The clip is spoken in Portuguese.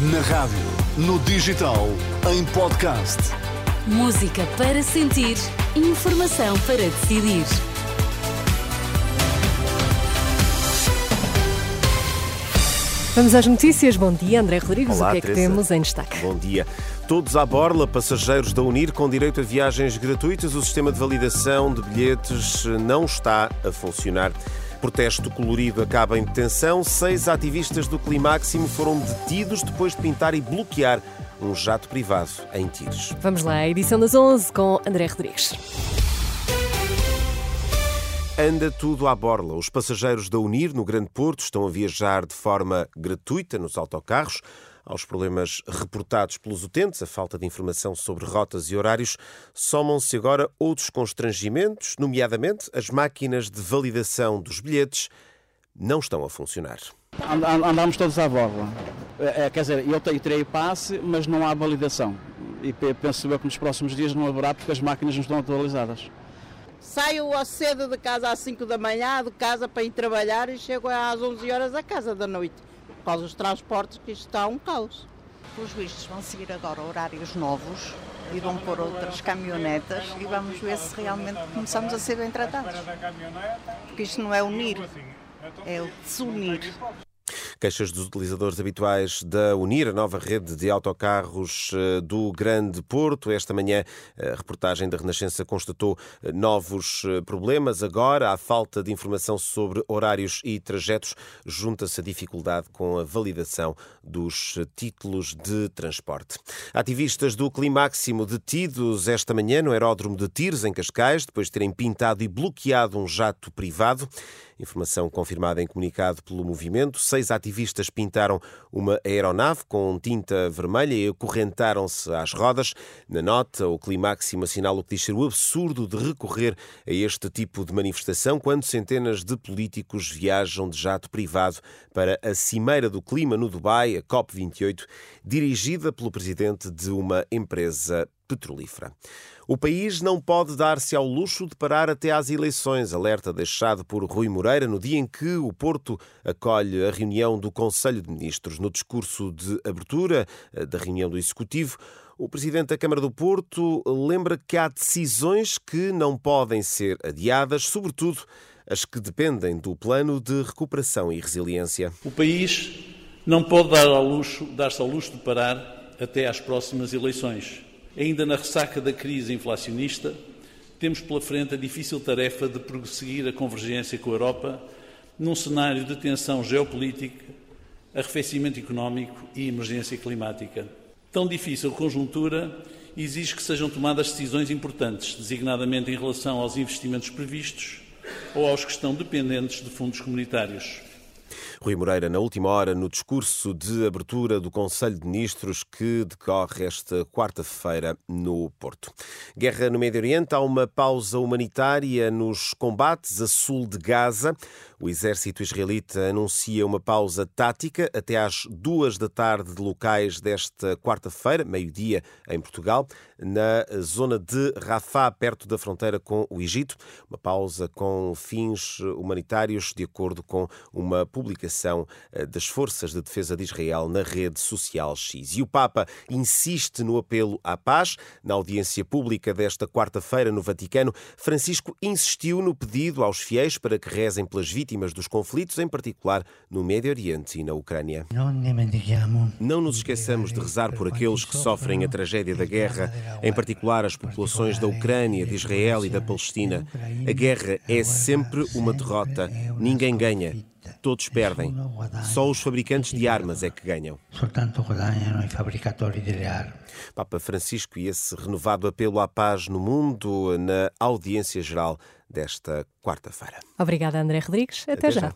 Na rádio, no digital, em podcast. Música para sentir, informação para decidir. Vamos às notícias. Bom dia, André Rodrigues. Olá, o que é que Teresa. temos em destaque? Bom dia. Todos à borla, passageiros da Unir com direito a viagens gratuitas. O sistema de validação de bilhetes não está a funcionar. Protesto colorido acaba em detenção. Seis ativistas do Climáximo foram detidos depois de pintar e bloquear um jato privado em Tires. Vamos lá, edição das 11 com André Rodrigues. Anda tudo à borla. Os passageiros da Unir, no Grande Porto, estão a viajar de forma gratuita nos autocarros. Aos problemas reportados pelos utentes, a falta de informação sobre rotas e horários, somam-se agora outros constrangimentos, nomeadamente as máquinas de validação dos bilhetes não estão a funcionar. And- and- Andamos todos à borla. É, é, quer dizer, eu terei passe, mas não há validação. E pe- penso eu que nos próximos dias não haverá porque as máquinas não estão atualizadas. Saio ao cedo de casa às 5 da manhã, de casa para ir trabalhar e chego às 11 horas a casa da noite. Por causa dos transportes, que isto está um caos. Os vistos vão seguir agora horários novos e vão pôr outras caminhonetas e vamos ver se realmente começamos a ser bem tratados. Porque isto não é unir, é desunir. Queixas dos utilizadores habituais da Unir, a nova rede de autocarros eh, do Grande Porto. Esta manhã, a reportagem da Renascença constatou eh, novos eh, problemas. Agora, a falta de informação sobre horários e trajetos junta-se a dificuldade com a validação dos eh, títulos de transporte. Ativistas do Climáximo detidos esta manhã no aeródromo de Tires, em Cascais, depois de terem pintado e bloqueado um jato privado. Informação confirmada em comunicado pelo movimento. Seis ativistas pintaram uma aeronave com tinta vermelha e acorrentaram-se às rodas. Na nota, o Climáximo assinala o que diz ser o absurdo de recorrer a este tipo de manifestação quando centenas de políticos viajam de jato privado para a Cimeira do Clima no Dubai, a COP28, dirigida pelo presidente de uma empresa petrolífera. O país não pode dar-se ao luxo de parar até às eleições, alerta deixado por Rui Moreira no dia em que o Porto acolhe a reunião do Conselho de Ministros. No discurso de abertura eh, da reunião do Executivo, o Presidente da Câmara do Porto lembra que há decisões que não podem ser adiadas, sobretudo as que dependem do plano de recuperação e resiliência. O país não pode dar ao luxo, dar-se ao luxo de parar até às próximas eleições. Ainda na ressaca da crise inflacionista, temos pela frente a difícil tarefa de prosseguir a convergência com a Europa num cenário de tensão geopolítica, arrefecimento económico e emergência climática. Tão difícil conjuntura exige que sejam tomadas decisões importantes, designadamente em relação aos investimentos previstos ou aos que estão dependentes de fundos comunitários. Rui Moreira, na última hora, no discurso de abertura do Conselho de Ministros que decorre esta quarta-feira no Porto. Guerra no Médio Oriente, há uma pausa humanitária nos combates a sul de Gaza. O exército israelita anuncia uma pausa tática até às duas da tarde de locais desta quarta-feira, meio-dia, em Portugal, na zona de Rafah, perto da fronteira com o Egito. Uma pausa com fins humanitários, de acordo com uma publicação eh, das Forças de Defesa de Israel na rede social X. E o Papa insiste no apelo à paz. Na audiência pública desta quarta-feira no Vaticano, Francisco insistiu no pedido aos fiéis para que rezem pelas vítimas dos conflitos, em particular no Médio Oriente e na Ucrânia. Não nos esqueçamos de rezar por aqueles que sofrem a tragédia da guerra, em particular as populações da Ucrânia, de Israel e da Palestina. A guerra é sempre uma derrota. Ninguém ganha. Todos perdem. Só os fabricantes de armas é que ganham. Armi. Papa Francisco e esse renovado apelo à paz no mundo na audiência geral desta quarta-feira. Obrigada, André Rodrigues. Até, Até já. já.